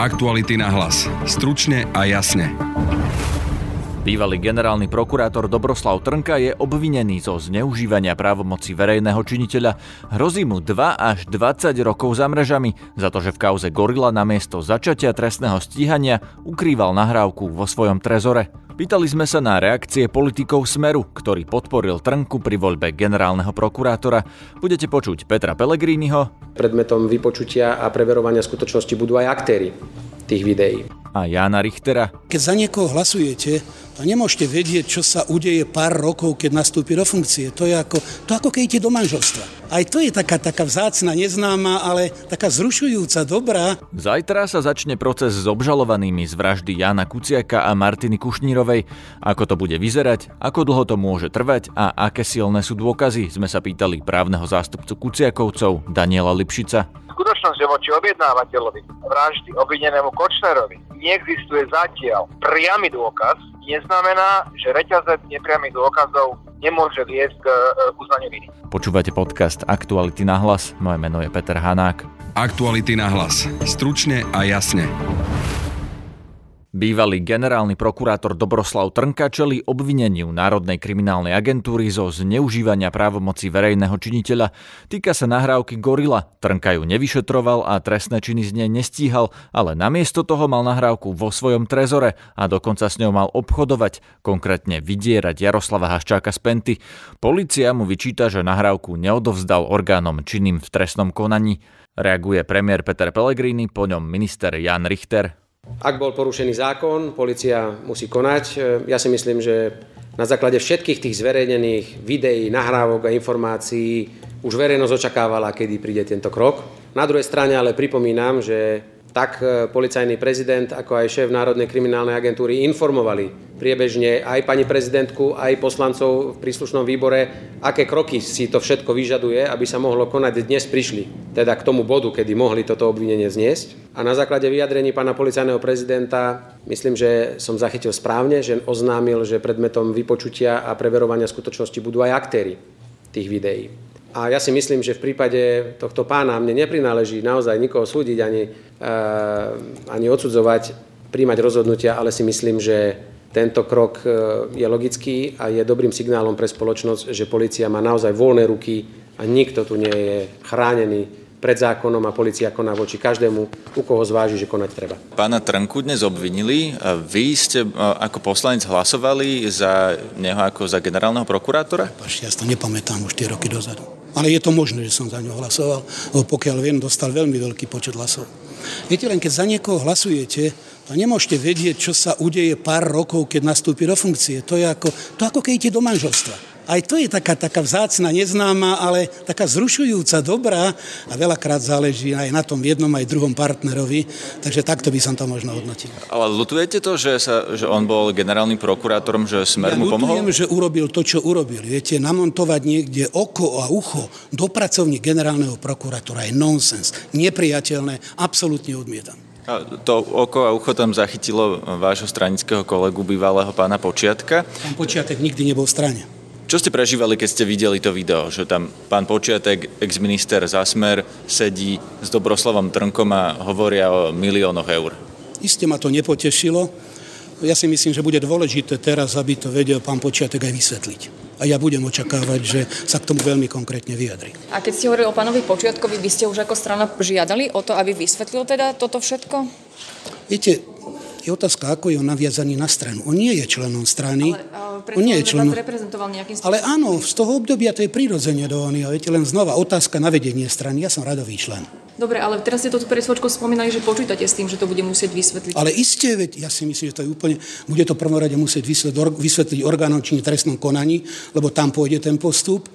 Aktuality na hlas. Stručne a jasne. Bývalý generálny prokurátor Dobroslav Trnka je obvinený zo zneužívania právomoci verejného činiteľa. Hrozí mu 2 až 20 rokov za mrežami za to, že v kauze Gorila namiesto začatia trestného stíhania ukrýval nahrávku vo svojom trezore. Pýtali sme sa na reakcie politikov Smeru, ktorý podporil Trnku pri voľbe generálneho prokurátora. Budete počuť Petra Pellegriniho. Predmetom vypočutia a preverovania skutočnosti budú aj aktéry tých videí. A Jána Richtera. Keď za niekoho hlasujete, to nemôžete vedieť, čo sa udeje pár rokov, keď nastúpi do funkcie. To je ako, to ako keď idete do manželstva. Aj to je taká, taká vzácna, neznáma, ale taká zrušujúca, dobrá. Zajtra sa začne proces s obžalovanými z vraždy Jana Kuciaka a Martiny Kušnírovej. Ako to bude vyzerať, ako dlho to môže trvať a aké silné sú dôkazy, sme sa pýtali právneho zástupcu Kuciakovcov Daniela Lipšica skutočnosť, že voči objednávateľovi vraždy obvinenému Kočnerovi neexistuje zatiaľ priamy dôkaz, neznamená, že reťazec nepriamých dôkazov nemôže viesť k e, uznaniu viny. Počúvate podcast Aktuality na hlas. Moje meno je Peter Hanák. Aktuality na hlas. Stručne a jasne. Bývalý generálny prokurátor Dobroslav Trnka čeli obvineniu Národnej kriminálnej agentúry zo zneužívania právomoci verejného činiteľa. Týka sa nahrávky Gorila. Trnka ju nevyšetroval a trestné činy z nej nestíhal, ale namiesto toho mal nahrávku vo svojom trezore a dokonca s ňou mal obchodovať, konkrétne vydierať Jaroslava Haščáka z Penty. Polícia mu vyčíta, že nahrávku neodovzdal orgánom činným v trestnom konaní. Reaguje premiér Peter Pellegrini, po ňom minister Jan Richter. Ak bol porušený zákon, policia musí konať. Ja si myslím, že na základe všetkých tých zverejnených videí, nahrávok a informácií už verejnosť očakávala, kedy príde tento krok. Na druhej strane ale pripomínam, že tak e, policajný prezident, ako aj šéf Národnej kriminálnej agentúry informovali priebežne aj pani prezidentku, aj poslancov v príslušnom výbore, aké kroky si to všetko vyžaduje, aby sa mohlo konať. Dnes prišli teda k tomu bodu, kedy mohli toto obvinenie zniesť. A na základe vyjadrení pána policajného prezidenta myslím, že som zachytil správne, že oznámil, že predmetom vypočutia a preverovania skutočnosti budú aj aktéry tých videí. A ja si myslím, že v prípade tohto pána mne neprináleží naozaj nikoho súdiť ani, uh, ani odsudzovať, príjmať rozhodnutia, ale si myslím, že tento krok e, je logický a je dobrým signálom pre spoločnosť, že policia má naozaj voľné ruky a nikto tu nie je chránený pred zákonom a policia koná voči každému, u koho zváži, že konať treba. Pána Trnku dnes obvinili. Vy ste e, ako poslanec hlasovali za neho ako za generálneho prokurátora? Paš, ja si to nepamätám už tie roky dozadu. Ale je to možné, že som za ňo hlasoval, lebo pokiaľ viem, dostal veľmi veľký počet hlasov. Viete, len keď za niekoho hlasujete, to nemôžete vedieť, čo sa udeje pár rokov, keď nastúpi do funkcie. To je ako, to ako keď idete do manželstva. Aj to je taká, taká vzácna, neznáma, ale taká zrušujúca, dobrá a veľakrát záleží aj na tom jednom, aj druhom partnerovi, takže takto by som to možno hodnotil. Ale lutujete to, že, sa, že on bol generálnym prokurátorom, že Smer ja mu pomohol? Ja že urobil to, čo urobil. Viete, namontovať niekde oko a ucho do pracovní generálneho prokurátora je nonsens. Nepriateľné, absolútne odmietam. A to oko a ucho tam zachytilo vášho stranického kolegu, bývalého pána Počiatka. Pán Počiatek nikdy nebol v strane. Čo ste prežívali, keď ste videli to video, že tam pán Počiatek, ex-minister Zasmer, sedí s Dobroslavom Trnkom a hovoria o miliónoch eur? Isté ma to nepotešilo. Ja si myslím, že bude dôležité teraz, aby to vedel pán Počiatek aj vysvetliť. A ja budem očakávať, že sa k tomu veľmi konkrétne vyjadri. A keď ste hovorili o pánovi Počiatkovi, vy ste už ako strana žiadali o to, aby vysvetlil teda toto všetko? Viete, je otázka, ako je on naviazaný na stranu. On nie je členom strany. Ale, ale on nie je členom... reprezentoval nejakým spôsobom. Ale áno, z toho obdobia to je prirodzene do on. Viete, len znova otázka na vedenie strany. Ja som radový člen. Dobre, ale teraz ste to pred chvíľočkou spomínali, že počítate s tým, že to bude musieť vysvetliť. Ale isté, veď ja si myslím, že to je úplne, bude to prvorade musieť vysvetliť, vysvetliť orgánom či trestnom konaní, lebo tam pôjde ten postup.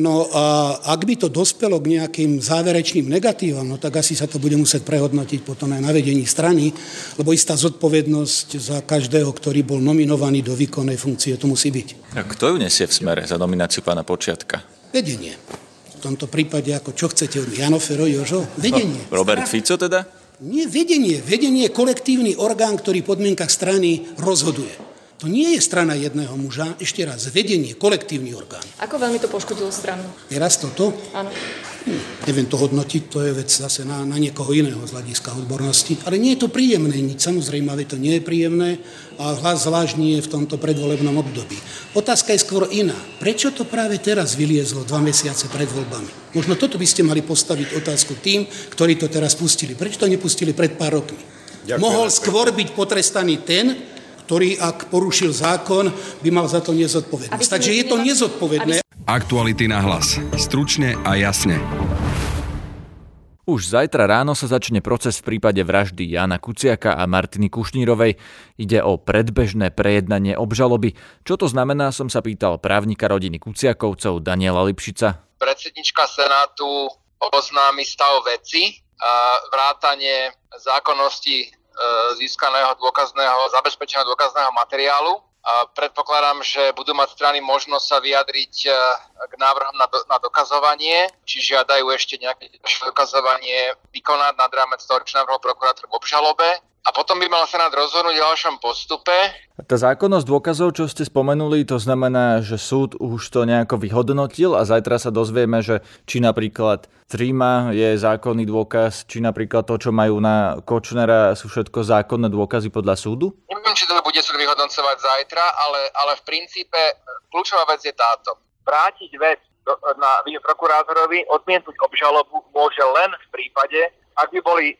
No a ak by to dospelo k nejakým záverečným negatívam, no tak asi sa to bude musieť prehodnotiť potom aj na vedení strany, lebo istá zodpovednosť za každého, ktorý bol nominovaný do výkonnej funkcie, to musí byť. A kto ju nesie v smere za nomináciu pána Počiatka? Vedenie. V tomto prípade, ako čo chcete, Jano Fero, Jožo? Vedenie. No, Robert Fico teda? Nie, vedenie. Vedenie je kolektívny orgán, ktorý v podmienkach strany rozhoduje. To nie je strana jedného muža, ešte raz, vedenie, kolektívny orgán. Ako veľmi to poškodilo stranu? Teraz toto? Áno. Neviem to hodnotiť, to je vec zase na, na niekoho iného z hľadiska odbornosti. Ale nie je to príjemné nič, samozrejme, to nie je príjemné a hlas zvlášť nie je v tomto predvolebnom období. Otázka je skôr iná. Prečo to práve teraz vyliezlo dva mesiace pred voľbami? Možno toto by ste mali postaviť otázku tým, ktorí to teraz pustili. Prečo to nepustili pred pár rokmi? Ďakujem. Mohol skôr byť potrestaný ten, ktorý ak porušil zákon, by mal za to nezodpovednosť. Takže je to nezodpovedné. Aktuality na hlas. Stručne a jasne. Už zajtra ráno sa začne proces v prípade vraždy Jana Kuciaka a Martiny Kušnírovej. Ide o predbežné prejednanie obžaloby. Čo to znamená, som sa pýtal právnika rodiny Kuciakovcov Daniela Lipšica. Predsednička Senátu oznámi stav veci, a vrátanie zákonnosti získaného dôkazného, zabezpečeného dôkazného materiálu predpokladám, že budú mať strany možnosť sa vyjadriť e, k návrhom na, do, na dokazovanie, či žiadajú ešte nejaké dokazovanie vykonať nad rámec toho, čo navrhol prokurátor v obžalobe. A potom by mal Senát rozhodnúť v ďalšom postupe. Tá zákonnosť dôkazov, čo ste spomenuli, to znamená, že súd už to nejako vyhodnotil a zajtra sa dozvieme, že či napríklad Tríma je zákonný dôkaz, či napríklad to, čo majú na Kočnera, sú všetko zákonné dôkazy podľa súdu? Neviem, či to bude súd vyhodnocovať zajtra, ale, ale v princípe kľúčová vec je táto. Vrátiť vec do, na prokurátorovi, odmietnúť obžalobu môže len v prípade, ak by boli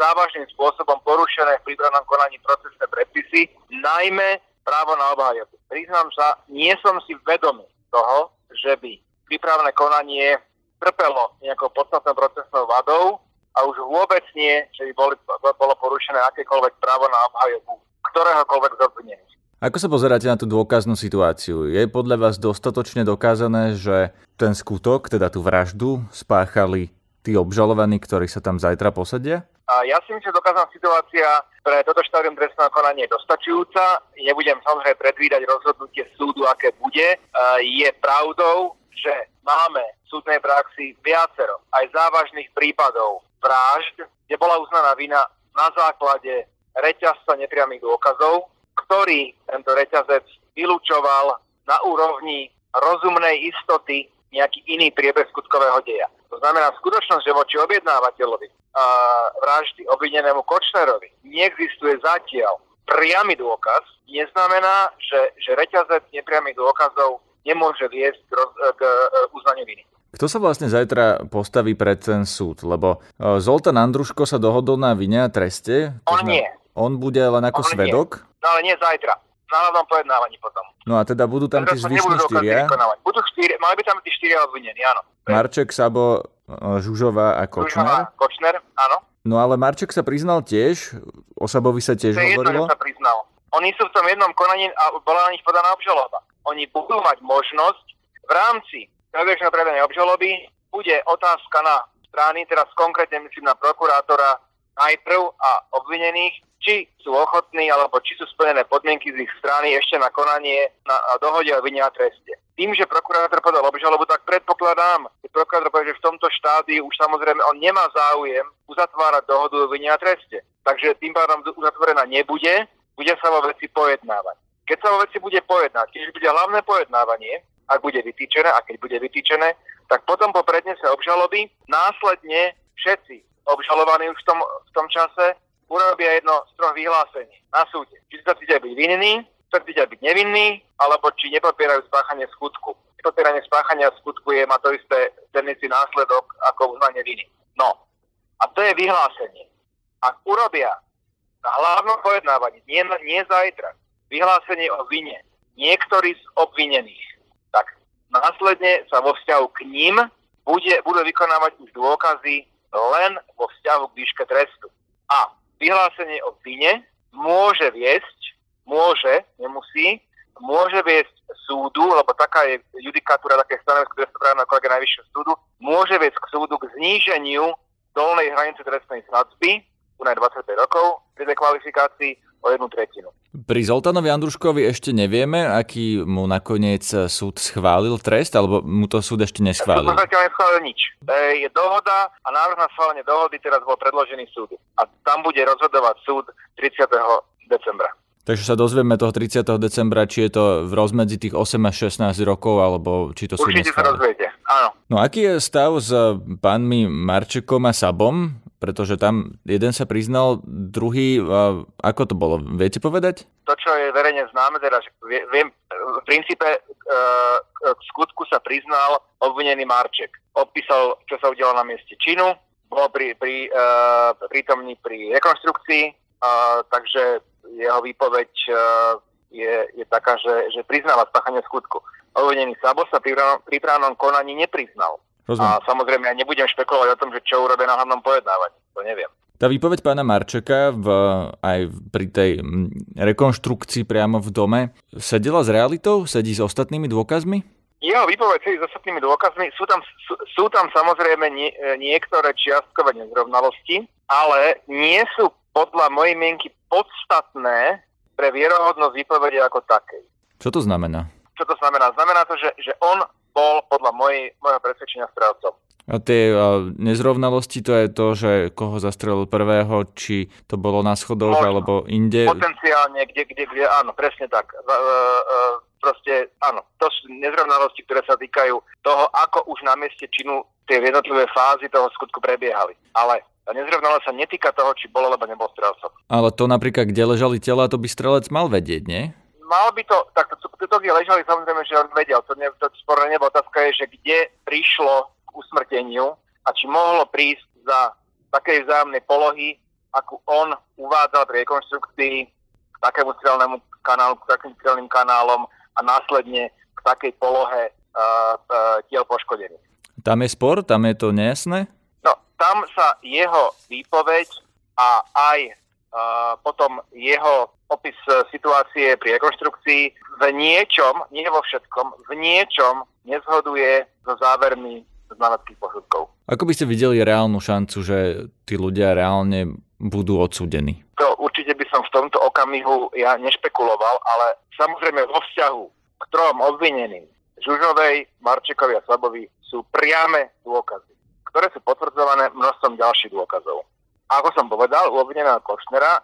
závažným spôsobom porušené v prípravnom konaní procesné predpisy, najmä právo na obhajobu. Priznám sa, nie som si vedomý toho, že by prípravné konanie trpelo nejakou podstatnou procesnou vadou a už vôbec nie, že by boli, bolo porušené akékoľvek právo na obhajobu ktoréhokoľvek z obvinených. Ako sa pozeráte na tú dôkaznú situáciu? Je podľa vás dostatočne dokázané, že ten skutok, teda tú vraždu, spáchali tí obžalovaní, ktorí sa tam zajtra posadia? A ja si myslím, že dokázaná situácia pre toto štádium trestného konania je dostačujúca. Nebudem samozrejme predvídať rozhodnutie súdu, aké bude. Je pravdou, že máme v súdnej praxi viacero aj závažných prípadov vražd, kde bola uznaná vina na základe reťazca nepriamých dôkazov, ktorý tento reťazec vylúčoval na úrovni rozumnej istoty nejaký iný priebeh skutkového deja. To znamená skutočnosť, že voči objednávateľovi a vraždy obvinenému Kočnerovi neexistuje zatiaľ priamy dôkaz, neznamená, že, že reťazec nepriamých dôkazov nemôže viesť k, roz, k e, uznaniu viny. Kto sa vlastne zajtra postaví pred ten súd? Lebo e, Zoltán Andruško sa dohodol na vine a treste. On nie. On bude len ako on svedok? Nie. No ale nie zajtra. Na hlavnom pojednávaní potom. No a teda budú tam tí zvyšní štyria? Budú štyri, mali by tam tí štyria obvinení, áno. Marček, Sabo, Žužová a Kočner? Žužová, Kočner, áno. No ale Marček sa priznal tiež, o Sabovi sa tiež to hovorilo? Jedno, sa priznal. Oni sú v tom jednom konaní a bola na nich podaná obžaloba. Oni budú mať možnosť v rámci predbežného predania obžaloby bude otázka na strany, teraz konkrétne myslím na prokurátora najprv a obvinených, či sú ochotní alebo či sú splnené podmienky z ich strany ešte na konanie na dohode o vine a treste. Tým, že prokurátor podal obžalobu, tak predpokladám, že prokurátor povie, že v tomto štádiu už samozrejme on nemá záujem uzatvárať dohodu o vine a treste. Takže tým pádom uzatvorená nebude, bude sa vo veci pojednávať. Keď sa vo veci bude pojednať, keď bude hlavné pojednávanie, ak bude vytýčené a keď bude vytýčené, tak potom po prednese obžaloby následne všetci obžalovaní už v tom, v tom čase urobia jedno z troch vyhlásení na súde. Či sa cítia byť vinný, sa cítia byť nevinný, alebo či nepopierajú spáchanie skutku. Nepopieranie spáchania skutku je, má to isté cennici následok ako uznanie viny. No, a to je vyhlásenie. Ak urobia na hlavnom pojednávaní, nie, nie zajtra, vyhlásenie o vine niektorý z obvinených, tak následne sa vo vzťahu k ním bude, budú vykonávať už dôkazy len vo vzťahu k výške trestu. A vyhlásenie o vine môže viesť, môže, nemusí, môže viesť súdu, lebo taká je judikatúra, také stanovisko trestoprávneho kolega Najvyššieho súdu, môže viesť k súdu k zníženiu dolnej hranice trestnej sadzby, u 25 rokov, pri dekvalifikácii o jednu tretinu. Pri Zoltánovi Andruškovi ešte nevieme, aký mu nakoniec súd schválil trest, alebo mu to súd ešte neschválil? Súd zatiaľ neschválil nič. E, je dohoda a návrh na schválenie dohody teraz bol predložený súdu. A tam bude rozhodovať súd 30. decembra. Takže sa dozvieme toho 30. decembra, či je to v rozmedzi tých 8 až 16 rokov, alebo či to sú Určite sa dozviete, áno. No aký je stav s pánmi Marčekom a Sabom? Pretože tam jeden sa priznal, druhý, ako to bolo, viete povedať? To, čo je verejne známe, teda, že viem, v princípe e, k skutku sa priznal obvinený Marček. Opísal, čo sa udialo na mieste činu, bol pri, pri, e, prítomný pri rekonstrukcii, takže jeho výpoveď e, je, je taká, že, že priznáva spáchanie skutku. Obvinený Sabo sa pri prípravnom konaní nepriznal. Rozumiem. A samozrejme ja nebudem špekulovať o tom, že čo urobia na hlavnom pojednávaní. To neviem. Tá výpoveď pána Marčeka v, aj pri tej rekonštrukcii priamo v dome sedela s realitou? Sedí s ostatnými dôkazmi? Jeho výpoveď sedí s ostatnými dôkazmi. Sú tam, sú, sú tam samozrejme nie, niektoré čiastkové nezrovnalosti, ale nie sú podľa mojej mienky podstatné pre vierohodnosť výpovede ako takej. Čo to znamená? Čo to znamená? Znamená to, že, že on bol podľa mojej, mojho presvedčenia strelcom. A tie nezrovnalosti, to je to, že koho zastrelil prvého, či to bolo na schodoch Možno. alebo inde? Potenciálne, kde, kde, kde, áno, presne tak. Uh, uh, proste, áno, to sú nezrovnalosti, ktoré sa týkajú toho, ako už na mieste činu tie jednotlivé fázy toho skutku prebiehali. Ale tá nezrovnalosť sa netýka toho, či bol alebo nebol strelcom. Ale to napríklad, kde ležali tela, to by strelec mal vedieť, nie? Mal by to, tak to, to, to kde ležali, samozrejme, že on vedel, to, ne, to sporné nebo otázka je, že kde prišlo k usmrteniu a či mohlo prísť za takej vzájomnej polohy, akú on uvádzal pri rekonstrukcii k takému strelnému kanálu, k takým strelným kanálom a následne k takej polohe uh, uh, tiel poškodených. Tam je spor? Tam je to nejasné? No, tam sa jeho výpoveď a aj uh, potom jeho opis e, situácie pri rekonštrukcii v niečom, nie vo všetkom, v niečom nezhoduje so závermi znaleckých posudkov. Ako by ste videli reálnu šancu, že tí ľudia reálne budú odsúdení? To určite by som v tomto okamihu ja nešpekuloval, ale samozrejme vo vzťahu k trom obvineným, Žužovej, Marčekovi a Slabovi sú priame dôkazy, ktoré sú potvrdzované množstvom ďalších dôkazov. Ako som povedal, u obvineného Košnera e,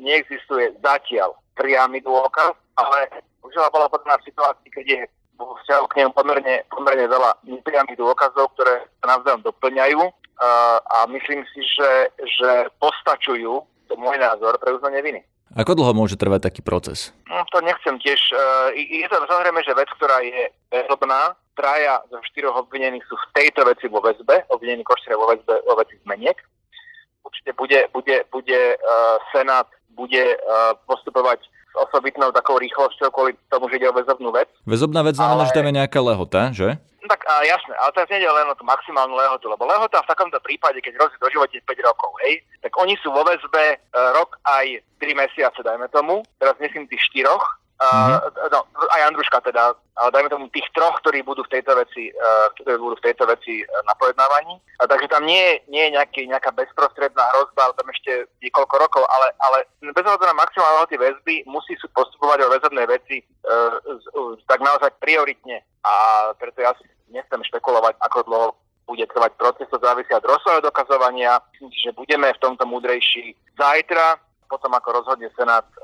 neexistuje zatiaľ priamy dôkaz, ale už bola podobná situácii, keď je vo vzťahu k nemu pomerne, pomerne veľa nepriamých dôkazov, ktoré sa navzájom doplňajú e, a myslím si, že, že postačujú, to môj názor, pre uznanie viny. Ako dlho môže trvať taký proces? No, to nechcem tiež. Uh, je to samozrejme, že vec, ktorá je väzobná. Traja zo štyroch obvinených sú v tejto veci vo väzbe. Obvinený Košter vo väzbe vo veci zmeniek určite bude, bude, bude uh, Senát bude uh, postupovať s osobitnou takou rýchlosťou kvôli tomu, že ide o väzobnú vec. Väzobná vec znamená, ale... že tam je nejaká lehota, že? No, tak a jasné, ale teraz nie je len o tú maximálnu lehotu, lebo lehota v takomto prípade, keď hrozí do živote 5 rokov, hej, tak oni sú vo väzbe uh, rok aj 3 mesiace, dajme tomu, teraz myslím tých štyroch, Uh, no, aj Andruška teda, ale dajme tomu tých troch, ktorí budú v tejto veci, uh, ktorí budú v tejto veci uh, na pojednávaní. A takže tam nie, nie je nejaký, nejaká bezprostredná hrozba, ale tam ešte niekoľko rokov, ale, ale bez ohľadu na maximálne hodnoty väzby musí sú postupovať o väzobnej veci uh, z, uh, tak naozaj prioritne. A preto ja si nechcem špekulovať, ako dlho bude trvať proces, to závisí od rozsahu dokazovania. Myslím si, že budeme v tomto múdrejší zajtra, potom ako rozhodne Senát e,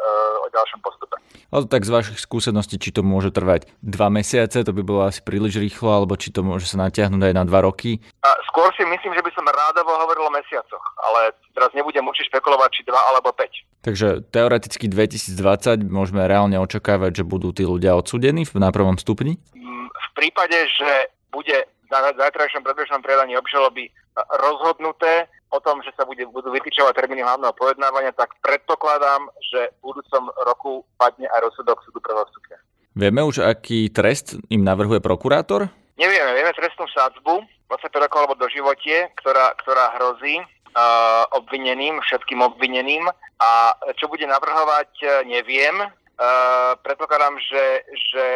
o ďalšom postupe. Ale tak z vašich skúseností, či to môže trvať dva mesiace, to by bolo asi príliš rýchlo, alebo či to môže sa natiahnuť aj na dva roky? A skôr si myslím, že by som rádovo hovoril o mesiacoch, ale teraz nebudem určite špekulovať, či dva alebo 5. Takže teoreticky 2020 môžeme reálne očakávať, že budú tí ľudia odsudení na prvom stupni? Mm, v prípade, že bude na zajtrajšom predbežnom predaní obžaloby rozhodnuté, o tom, že sa bude, budú vytýčovať termíny hlavného pojednávania, tak predpokladám, že v budúcom roku padne aj rozsudok súdu prvého stupňa. Vieme už, aký trest im navrhuje prokurátor? Nevieme, vieme trestnú sádzbu, 25 rokov alebo do životie, ktorá, ktorá hrozí uh, obvineným, všetkým obvineným. A čo bude navrhovať, neviem. Uh, predpokladám, že, že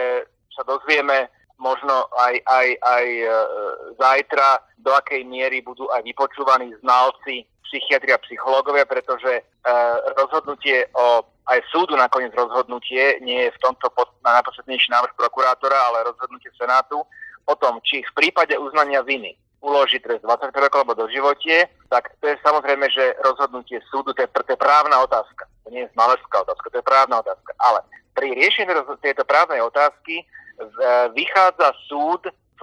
sa dozvieme možno aj, aj, aj e, zajtra, do akej miery budú aj vypočúvaní znalci, psychiatri a psychológovia, pretože e, rozhodnutie o aj súdu nakoniec rozhodnutie, nie je v tomto pod, na najposlednejší návrh prokurátora, ale rozhodnutie Senátu o tom, či v prípade uznania viny uloží trest 25 rokov alebo do životie, tak to je samozrejme, že rozhodnutie súdu, to je, to je právna otázka. To nie je znalecká otázka, to je právna otázka. Ale pri riešení tejto právnej otázky vychádza súd v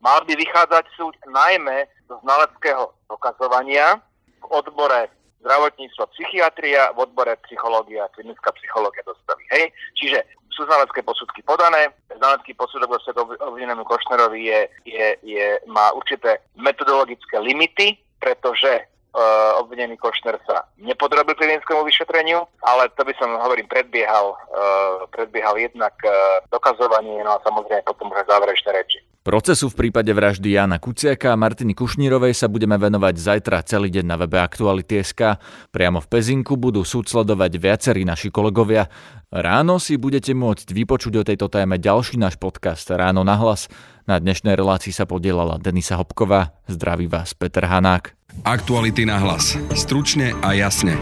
mal by vychádzať súd najmä z znaleckého dokazovania v odbore zdravotníctvo, psychiatria, v odbore psychológia, klinická psychológia dostaví. Hej? Čiže sú znalecké posudky podané, znalecký posudok vo obvinenému Košnerovi je, je, je, má určité metodologické limity, pretože obvinený Košner sa nepodrobil klinickému vyšetreniu, ale to by som, hovorím, predbiehal, uh, predbiehal jednak uh, dokazovanie, no a samozrejme potom už záverečné reči. Procesu v prípade vraždy Jana Kuciaka a Martiny Kušnírovej sa budeme venovať zajtra celý deň na webe Aktuality.sk. Priamo v Pezinku budú súd sledovať viacerí naši kolegovia. Ráno si budete môcť vypočuť o tejto téme ďalší náš podcast Ráno na hlas. Na dnešnej relácii sa podielala Denisa Hopková. Zdraví vás Peter Hanák. Aktuality na hlas. Stručne a jasne.